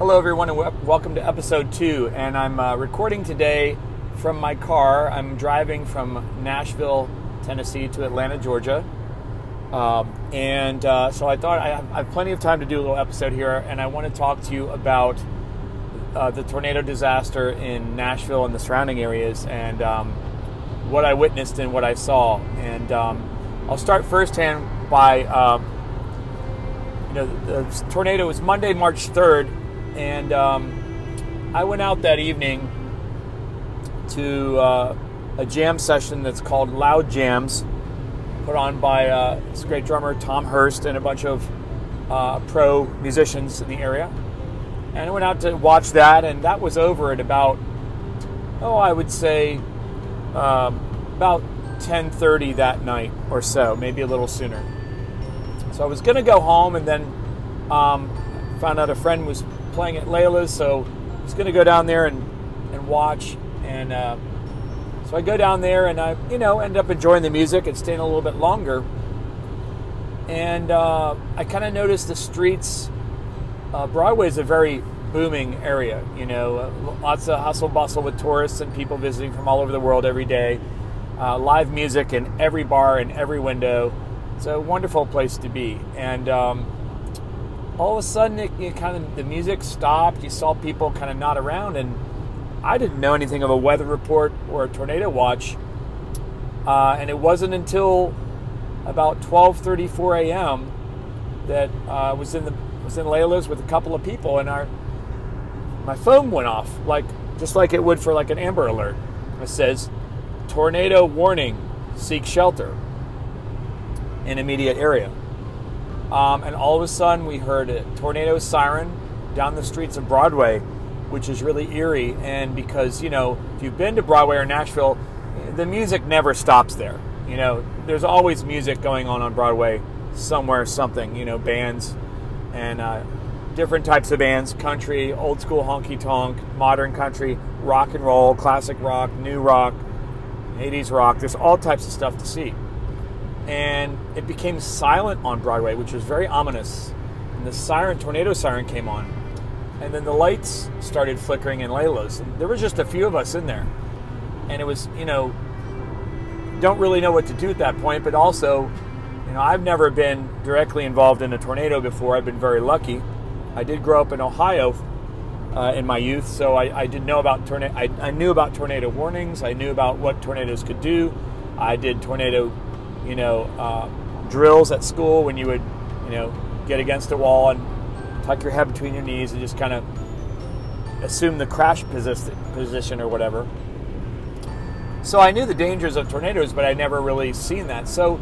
Hello, everyone, and welcome to episode two. And I'm uh, recording today from my car. I'm driving from Nashville, Tennessee to Atlanta, Georgia. Um, and uh, so I thought I have, I have, plenty of time to do a little episode here, and I want to talk to you about uh, the tornado disaster in Nashville and the surrounding areas and um, what I witnessed and what I saw. And um, I'll start firsthand by, um, you know, the tornado was Monday, March 3rd and um, I went out that evening to uh, a jam session that's called Loud Jams, put on by uh, this great drummer Tom Hurst and a bunch of uh, pro musicians in the area. And I went out to watch that, and that was over at about, oh, I would say, um, about 10:30 that night or so, maybe a little sooner. So I was going to go home, and then um, found out a friend was playing at Layla's, so I was going to go down there and, and watch. And uh, so I go down there and I, you know, end up enjoying the music and staying a little bit longer. And uh, I kind of noticed the streets. Uh, Broadway is a very booming area, you know, uh, lots of hustle bustle with tourists and people visiting from all over the world every day. Uh, live music in every bar and every window. It's a wonderful place to be. And um, all of a sudden it, it kind of the music stopped. You saw people kind of nod around, and I didn't know anything of a weather report or a tornado watch. Uh, and it wasn't until about 12:34 a.m. that I uh, was in the was in Layla's with a couple of people, and our my phone went off like just like it would for like an Amber Alert. It says tornado warning, seek shelter in immediate area. Um, and all of a sudden, we heard a tornado siren down the streets of Broadway, which is really eerie. And because, you know, if you've been to Broadway or Nashville, the music never stops there. You know, there's always music going on on Broadway somewhere, something, you know, bands and uh, different types of bands country, old school honky tonk, modern country, rock and roll, classic rock, new rock, 80s rock. There's all types of stuff to see and it became silent on Broadway, which was very ominous. And the siren, tornado siren, came on, and then the lights started flickering in Layla's. And there was just a few of us in there, and it was, you know, don't really know what to do at that point. But also, you know, I've never been directly involved in a tornado before. I've been very lucky. I did grow up in Ohio uh, in my youth, so I, I did know about tornado. I, I knew about tornado warnings. I knew about what tornadoes could do. I did tornado you know, uh, drills at school when you would, you know, get against a wall and tuck your head between your knees and just kind of assume the crash position or whatever. So I knew the dangers of tornadoes, but I never really seen that. So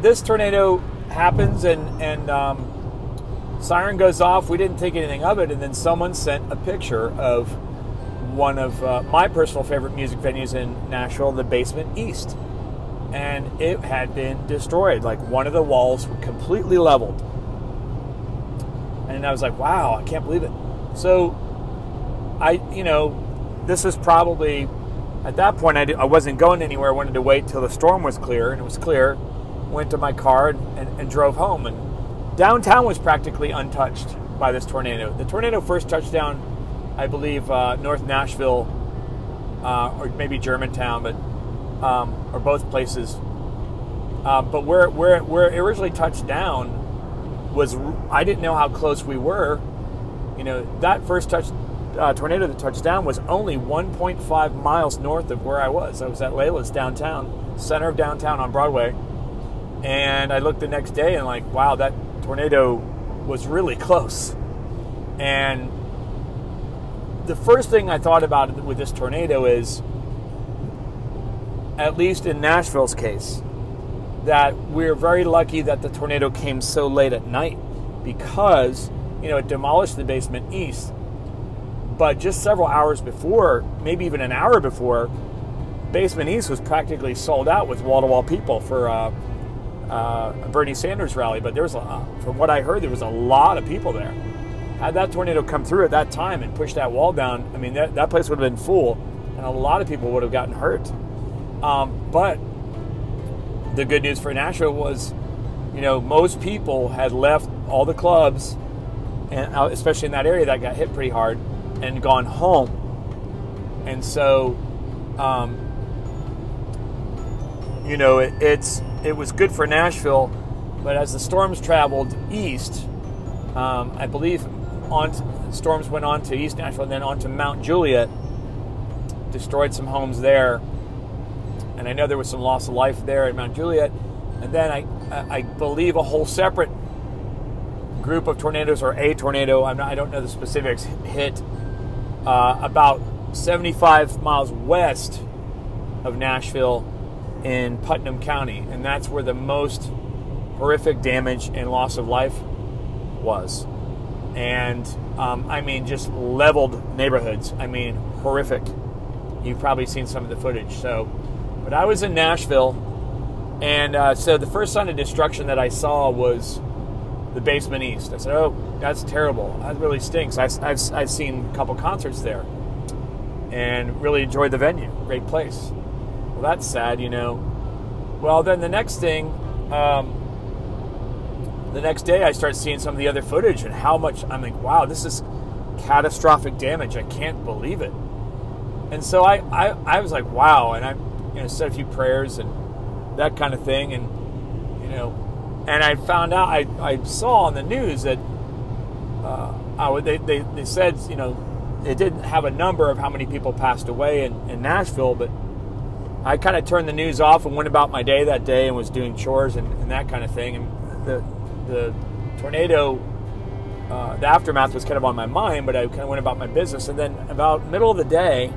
this tornado happens and and um, siren goes off. We didn't think anything of it, and then someone sent a picture of one of uh, my personal favorite music venues in Nashville, the Basement East and it had been destroyed. Like one of the walls completely leveled. And I was like, wow, I can't believe it. So I, you know, this is probably at that point I, I wasn't going anywhere. I wanted to wait till the storm was clear, and it was clear. Went to my car and, and, and drove home. And downtown was practically untouched by this tornado. The tornado first touched down, I believe, uh, North Nashville uh, or maybe Germantown, but um, or both places. Uh, but where, where, where it originally touched down was, I didn't know how close we were. You know, that first touch, uh, tornado that touched down was only 1.5 miles north of where I was. I was at Layla's downtown, center of downtown on Broadway. And I looked the next day and, like, wow, that tornado was really close. And the first thing I thought about with this tornado is at least in Nashville's case, that we're very lucky that the tornado came so late at night because, you know, it demolished the basement east. But just several hours before, maybe even an hour before, basement east was practically sold out with wall to wall people for uh, uh, a Bernie Sanders rally. But there was, a, from what I heard, there was a lot of people there. Had that tornado come through at that time and pushed that wall down, I mean, that, that place would have been full and a lot of people would have gotten hurt. Um, but the good news for Nashville was, you know, most people had left all the clubs and uh, especially in that area that got hit pretty hard, and gone home. And so, um, you know, it, it's it was good for Nashville, but as the storms traveled east, um, I believe on storms went on to East Nashville and then on to Mount Juliet, destroyed some homes there, and I know there was some loss of life there at Mount Juliet, and then I I believe a whole separate group of tornadoes or a tornado I'm not, I don't know the specifics hit uh, about 75 miles west of Nashville in Putnam County, and that's where the most horrific damage and loss of life was. And um, I mean, just leveled neighborhoods. I mean, horrific. You've probably seen some of the footage. So, but I was in Nashville, and uh, so the first sign of destruction that I saw was the basement east. I said, "Oh, that's terrible. That really stinks." I, have I've seen a couple concerts there, and really enjoyed the venue. Great place. Well, that's sad, you know. Well, then the next thing, um, the next day, I start seeing some of the other footage and how much I'm like, "Wow, this is catastrophic damage. I can't believe it." And so I, I, I was like, "Wow!" And I, you know, said a few prayers and that kind of thing, and you know and I found out I, I saw on the news that uh, I, they, they, they said you know it didn't have a number of how many people passed away in, in Nashville, but I kind of turned the news off and went about my day that day and was doing chores and, and that kind of thing. And the the tornado, uh, the aftermath was kind of on my mind, but I kind of went about my business. And then about middle of the day,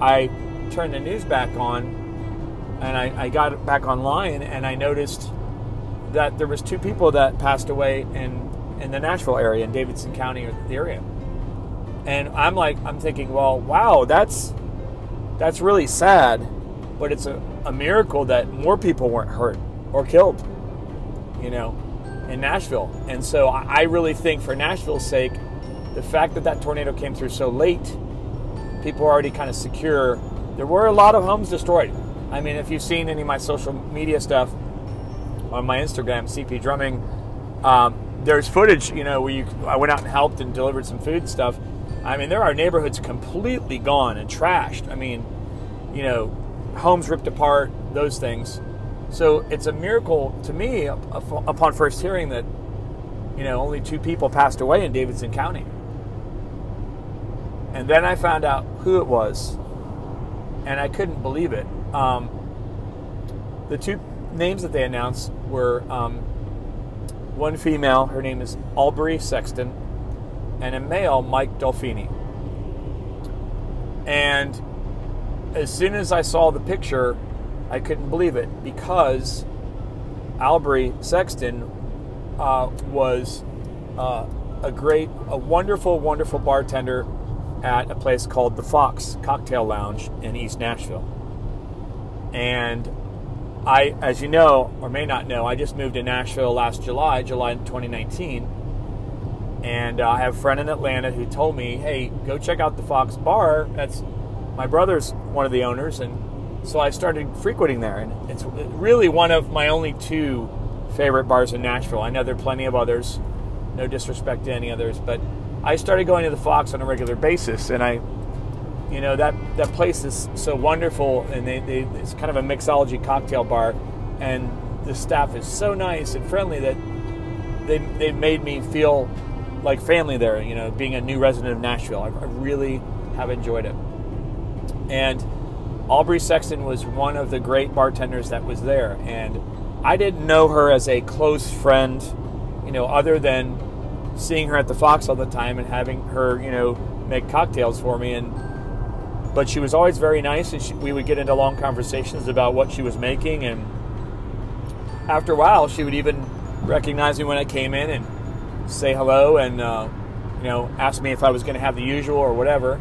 I turned the news back on, and I, I got back online, and I noticed that there was two people that passed away in in the Nashville area in Davidson County area. And I'm like I'm thinking, well, wow, that's that's really sad, but it's a, a miracle that more people weren't hurt or killed, you know, in Nashville. And so I really think for Nashville's sake, the fact that that tornado came through so late, people are already kind of secure. There were a lot of homes destroyed. I mean, if you've seen any of my social media stuff, on my Instagram, CP Drumming. Um, there's footage, you know, where you I went out and helped and delivered some food and stuff. I mean, there are neighborhoods completely gone and trashed. I mean, you know, homes ripped apart, those things. So it's a miracle to me upon first hearing that, you know, only two people passed away in Davidson County. And then I found out who it was, and I couldn't believe it. Um, the two names that they announced were um, one female, her name is Aubrey Sexton, and a male, Mike Dolfini. And as soon as I saw the picture, I couldn't believe it because Aubrey Sexton uh, was uh, a great, a wonderful, wonderful bartender at a place called the Fox Cocktail Lounge in East Nashville. And I, as you know or may not know, I just moved to Nashville last July, July 2019, and uh, I have a friend in Atlanta who told me, "Hey, go check out the Fox Bar. That's my brother's one of the owners," and so I started frequenting there, and it's really one of my only two favorite bars in Nashville. I know there are plenty of others. No disrespect to any others, but I started going to the Fox on a regular basis, and I you know that that place is so wonderful, and they, they it's kind of a mixology cocktail bar, and the staff is so nice and friendly that they they made me feel like family there. You know, being a new resident of Nashville, I, I really have enjoyed it. And Aubrey Sexton was one of the great bartenders that was there, and I didn't know her as a close friend, you know, other than seeing her at the Fox all the time and having her, you know, make cocktails for me and but she was always very nice, and she, we would get into long conversations about what she was making. And after a while, she would even recognize me when I came in and say hello, and uh, you know, ask me if I was going to have the usual or whatever.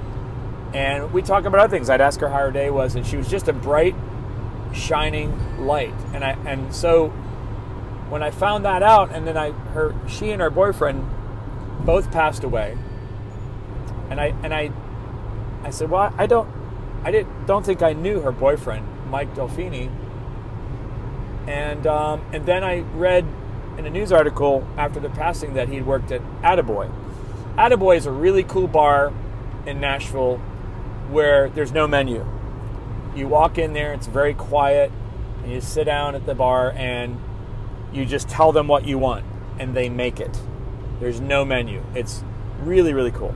And we talk about other things. I'd ask her how her day was, and she was just a bright, shining light. And I and so when I found that out, and then I her she and her boyfriend both passed away, and I and I I said, "Well, I don't, I didn't, don't think I knew her boyfriend, Mike Dolfini." And um, and then I read in a news article after the passing that he'd worked at Attaboy. Attaboy is a really cool bar in Nashville where there's no menu. You walk in there, it's very quiet, and you sit down at the bar and you just tell them what you want and they make it. There's no menu. It's really, really cool.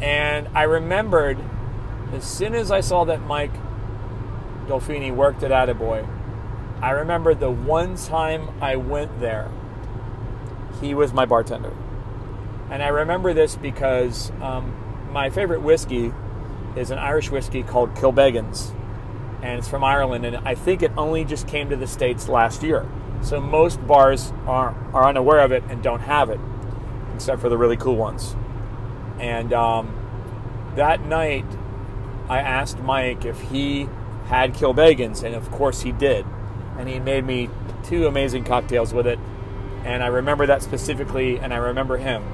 And I remembered as soon as I saw that Mike Dolfini worked at Attaboy, I remember the one time I went there, he was my bartender. And I remember this because um, my favorite whiskey is an Irish whiskey called Kilbeggan's. And it's from Ireland, and I think it only just came to the States last year. So most bars are, are unaware of it and don't have it, except for the really cool ones. And um, that night, I asked Mike if he had Kilbeggan's, and of course he did. And he made me two amazing cocktails with it. And I remember that specifically, and I remember him.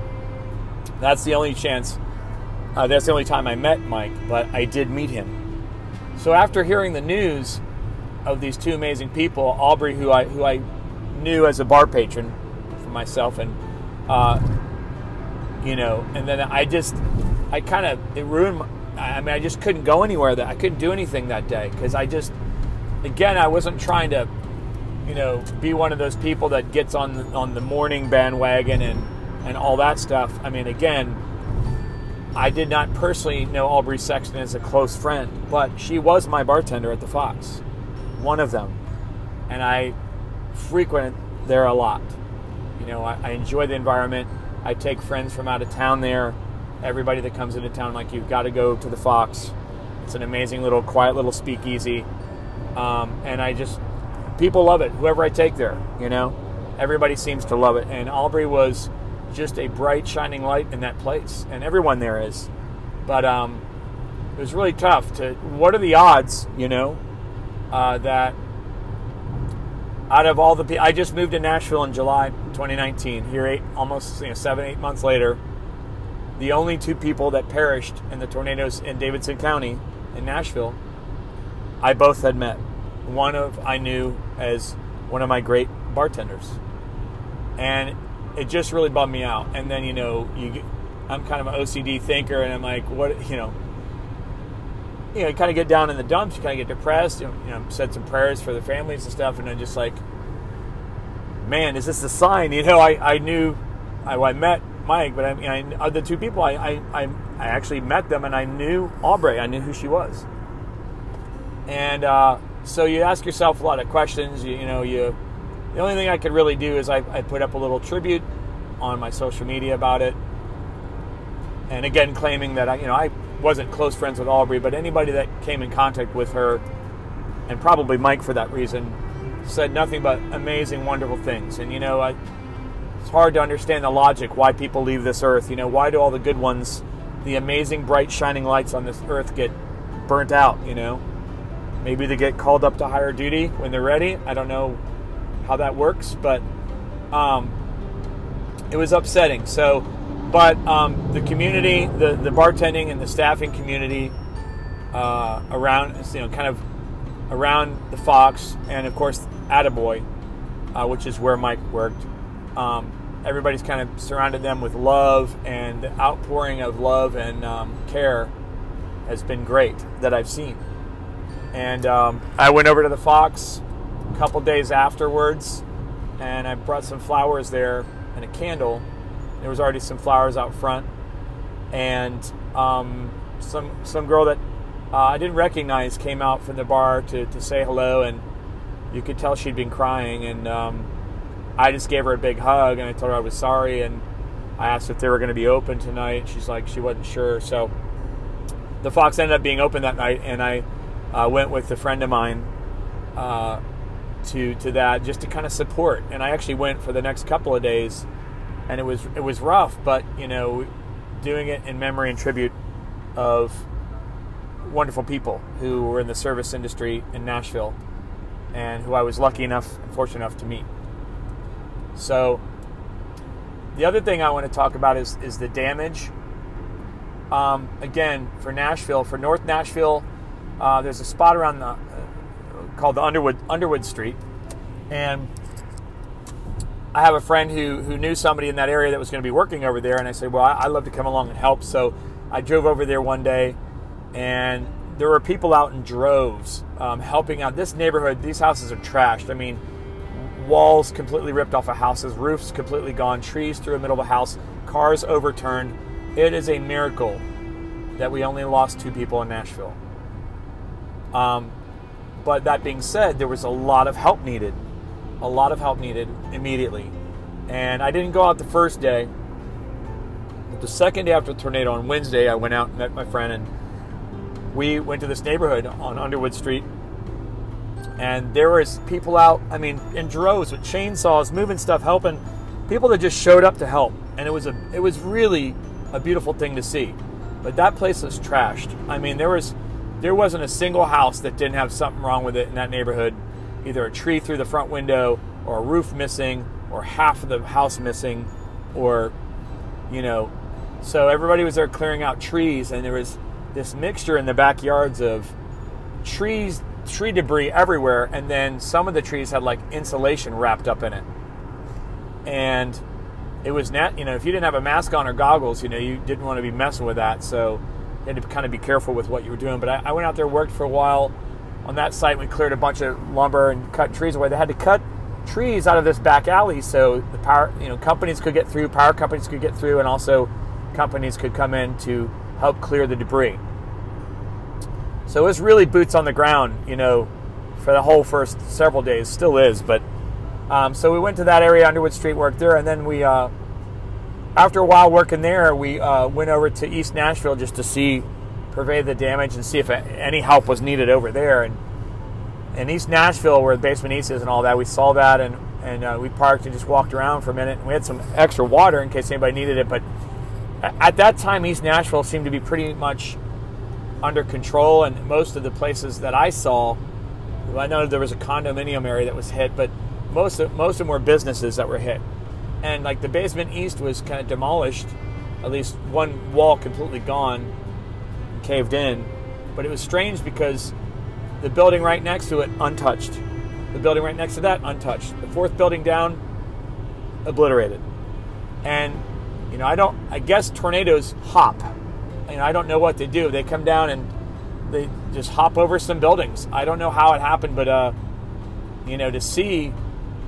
That's the only chance, uh, that's the only time I met Mike, but I did meet him. So after hearing the news of these two amazing people, Aubrey, who I, who I knew as a bar patron for myself, and, uh, you know, and then I just, I kind of, it ruined my, I mean, I just couldn't go anywhere. That I couldn't do anything that day because I just, again, I wasn't trying to, you know, be one of those people that gets on on the mourning bandwagon and and all that stuff. I mean, again, I did not personally know Aubrey Sexton as a close friend, but she was my bartender at the Fox, one of them, and I frequent there a lot. You know, I, I enjoy the environment. I take friends from out of town there everybody that comes into town, like you've got to go to the Fox. It's an amazing little, quiet little speakeasy, um, and I just people love it. Whoever I take there, you know, everybody seems to love it. And Aubrey was just a bright, shining light in that place, and everyone there is. But um, it was really tough to. What are the odds, you know, uh, that out of all the people, I just moved to Nashville in July 2019. Here, eight almost you know, seven, eight months later the only two people that perished in the tornadoes in Davidson County in Nashville, I both had met. One of I knew as one of my great bartenders, and it just really bummed me out. And then you know, you I'm kind of an OCD thinker, and I'm like, what you know. You know, you kind of get down in the dumps. You kind of get depressed. You know, you know, said some prayers for the families and stuff, and I'm just like, man, is this a sign? You know, I, I knew, I, I met Mike, but I mean, I, the two people, I, I, I, I actually met them and I knew Aubrey. I knew who she was. And uh, so you ask yourself a lot of questions. You, you, know, you the only thing I could really do is I, I put up a little tribute on my social media about it. And again, claiming that I, you know, I wasn't close friends with Aubrey, but anybody that came in contact with her, and probably Mike for that reason, said nothing but amazing, wonderful things. And you know, I it's hard to understand the logic why people leave this earth. You know, why do all the good ones, the amazing, bright, shining lights on this earth, get burnt out? You know, maybe they get called up to higher duty when they're ready. I don't know how that works, but um, it was upsetting. So, but um, the community, the the bartending and the staffing community uh, around, you know, kind of around the Fox, and of course, Attaboy, uh, which is where Mike worked um, everybody's kind of surrounded them with love, and the outpouring of love and um, care has been great that I've seen. And um, I went over to the Fox a couple days afterwards, and I brought some flowers there and a candle. There was already some flowers out front, and um, some some girl that uh, I didn't recognize came out from the bar to, to say hello, and you could tell she'd been crying, and um, I just gave her a big hug and I told her I was sorry and I asked if they were going to be open tonight. She's like she wasn't sure. So the Fox ended up being open that night, and I uh, went with a friend of mine uh, to to that just to kind of support. And I actually went for the next couple of days, and it was it was rough, but you know, doing it in memory and tribute of wonderful people who were in the service industry in Nashville, and who I was lucky enough and fortunate enough to meet. So the other thing I want to talk about is is the damage. Um, again, for Nashville, for North Nashville, uh, there's a spot around the uh, called the Underwood Underwood Street, and I have a friend who who knew somebody in that area that was going to be working over there, and I said, "Well, I, would love to come along and help." So I drove over there one day, and there were people out in droves um, helping out. This neighborhood, these houses are trashed. I mean, walls completely ripped off of houses, roofs completely gone, trees through the middle of a house, cars overturned. It is a miracle that we only lost two people in Nashville. Um, but that being said, there was a lot of help needed, a lot of help needed immediately. And I didn't go out the first day. But the second day after the tornado on Wednesday, I went out and met my friend, and we went to this neighborhood on Underwood Street. And there was people out, I mean, in droves with chainsaws, moving stuff, helping people that just showed up to help. And it was a, it was really a beautiful thing to see. But that place was trashed. I mean, there was there wasn't a single house that didn't have something wrong with it in that neighborhood. Either a tree through the front window, or a roof missing, or half of the house missing, or, you know. So everybody was there clearing out trees, and there was this mixture in the backyards of trees, tree debris everywhere, and then some of the trees had like insulation wrapped up in it. And it was net you know, if you didn't have a mask on or goggles, you know, you didn't want to be messing with that. So you had to kind of be careful with what you were doing. But I, I went out there, worked for a while on that site. We cleared a bunch of lumber and cut trees away. They had to cut trees out of this back alley so the power, you know, companies could get through, power companies could get through, and also companies could come in to help clear the debris. So it was really boots on the ground, you know, for the whole first several days. Still is, but um, so we went to that area, Underwood Street, worked there, and then we uh, after a while working there, we uh, went over to East Nashville just to see, purvey the damage and see if any help was needed over there. And in East Nashville, where the basement east is and all that, we saw that and and uh, we parked and just walked around for a minute. And we had some extra water in case anybody needed it. But at that time, East Nashville seemed to be pretty much under control, and most of the places that I saw, I know there was a condominium area that was hit, but most of, most of them were businesses that were hit and like the basement east was kind of demolished, at least one wall completely gone, caved in. But it was strange because the building right next to it untouched, the building right next to that untouched, the fourth building down obliterated, and you know I don't. I guess tornadoes hop. You know I don't know what they do. They come down and they just hop over some buildings. I don't know how it happened, but uh, you know to see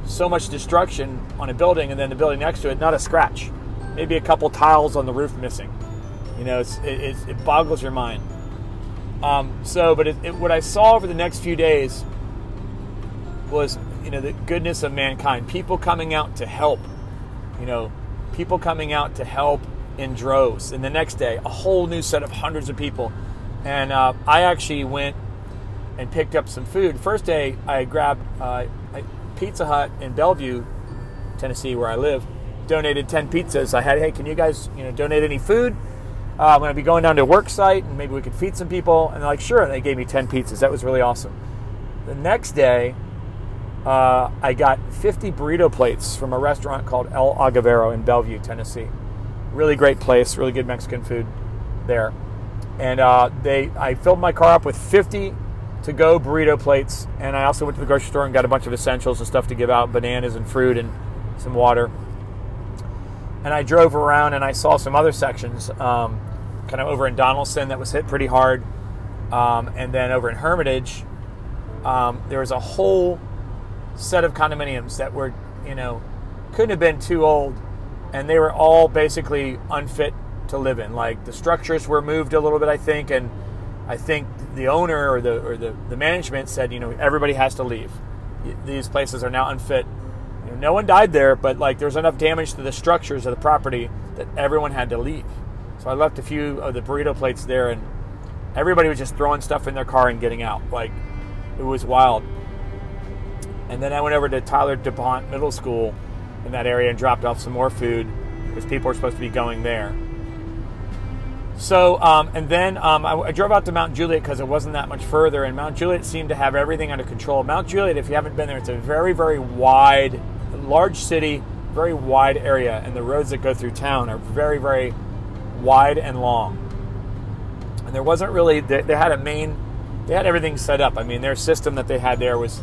so much destruction on a building and then the building next to it, not a scratch. Maybe a couple tiles on the roof missing. You know, it, it, it, boggles your mind. Um, so, but it, what I saw over the next few days was, you know, the goodness of mankind. People coming out to help. You know, people coming out to help in droves. And the next day, a whole new set of hundreds of people. And uh, I actually went and picked up some food. First day, I grabbed. Uh, Pizza Hut in Bellevue, Tennessee, where I live, donated 10 pizzas. I had, hey, can you guys, you know, donate any food? Uh, I'm going to be going down to a work site and maybe we could feed some people. And they're like, sure. And they gave me 10 pizzas. That was really awesome. The next day, uh, I got 50 burrito plates from a restaurant called El Agavero in Bellevue, Tennessee. Really great place, really good Mexican food there. And uh, they, I filled my car up with 50 to go burrito plates. And I also went to the grocery store and got a bunch of essentials and stuff to give out bananas and fruit and some water. And I drove around and I saw some other sections, um, kind of over in Donelson that was hit pretty hard. Um, and then over in Hermitage, um, there was a whole set of condominiums that were, you know, couldn't have been too old. And they were all basically unfit to live in. Like the structures were moved a little bit, I think, and I think the owner or the or the, the management said, you know, everybody has to leave. These places are now unfit. No one died there, but like there's enough damage to the structures of the property that everyone had to leave. So I left a few of the burrito plates there, and everybody was just throwing stuff in their car and getting out. Like it was wild. And then I went over to Tyler DuPont Middle School in that area and dropped off some more food because people were supposed to be going there. So, um, and then um, I, I, drove out to Mount Juliet because it wasn't that much further, and Mount Juliet seemed to have everything under control. Mount Juliet, if you haven't been there, it's a very, very wide, large city, very wide area, and the roads that go through town are very, very wide and long. And there wasn't really, they, they had a main, they had everything set up. I mean, their system that they had there was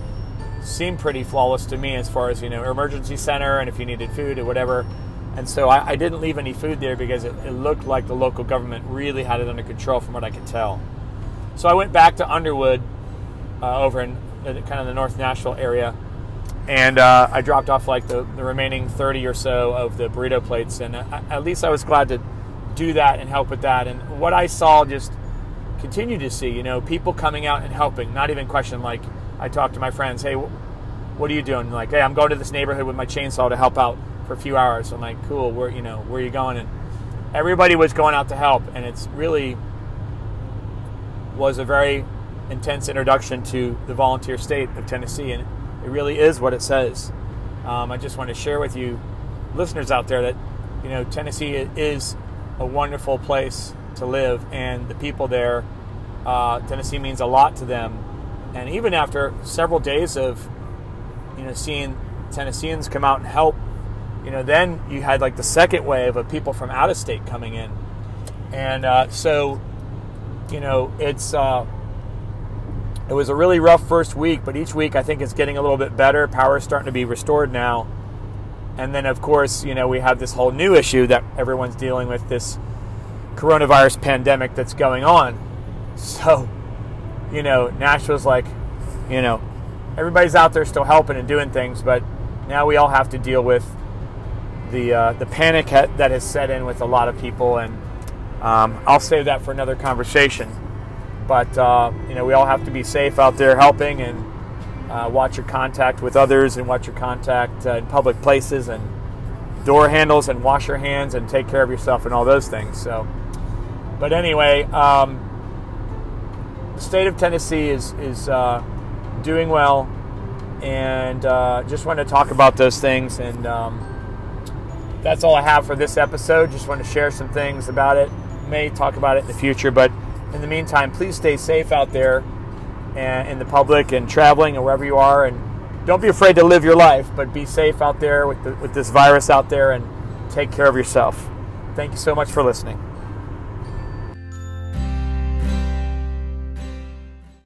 seemed pretty flawless to me as far as you know emergency center and if you needed food or whatever. And so I, I didn't leave any food there because it, it looked like the local government really had it under control from what I could tell. So I went back to Underwood uh, over in the, kind of the North Nashville area, and uh, I dropped off like the, the remaining 30 or so of the burrito plates. And I, at least I was glad to do that and help with that. And what I saw just continue to see, you know, people coming out and helping, not even question like I talked to my friends, hey, what are you doing? Like, hey, I'm going to this neighborhood with my chainsaw to help out for a few hours. I'm like, cool, where you know, where are you going? And everybody was going out to help, and it's really was a very intense introduction to the volunteer state of Tennessee, and it really is what it says. Um, I just want to share with you, listeners out there, that you know Tennessee is a wonderful place to live, and the people there, uh, Tennessee means a lot to them. And even after several days of, you know, seeing Tennesseans come out and help, you know, then you had like the second wave of people from out of state coming in, and uh, so, you know, it's. Uh, it was a really rough first week, but each week I think it's getting a little bit better. Power is starting to be restored now. And then, of course, you know, we have this whole new issue that everyone's dealing with this coronavirus pandemic that's going on. So, you know, Nashville's like, you know, everybody's out there still helping and doing things, but now we all have to deal with the uh, the panic that has set in with a lot of people, and um, I'll save that for another conversation. But uh, you know, we all have to be safe out there helping and uh, watch your contact with others and watch your contact uh, in public places and door handles and wash your hands and take care of yourself and all those things. So, but anyway, um, the state of Tennessee is is uh, doing well, and uh, just want to talk about those things. And um, that's all I have for this episode. Just want to share some things about it. May talk about it in the future, but in the meantime, please stay safe out there and in the public and traveling and wherever you are. And don't be afraid to live your life, but be safe out there with, the, with this virus out there and take care of yourself. Thank you so much for listening.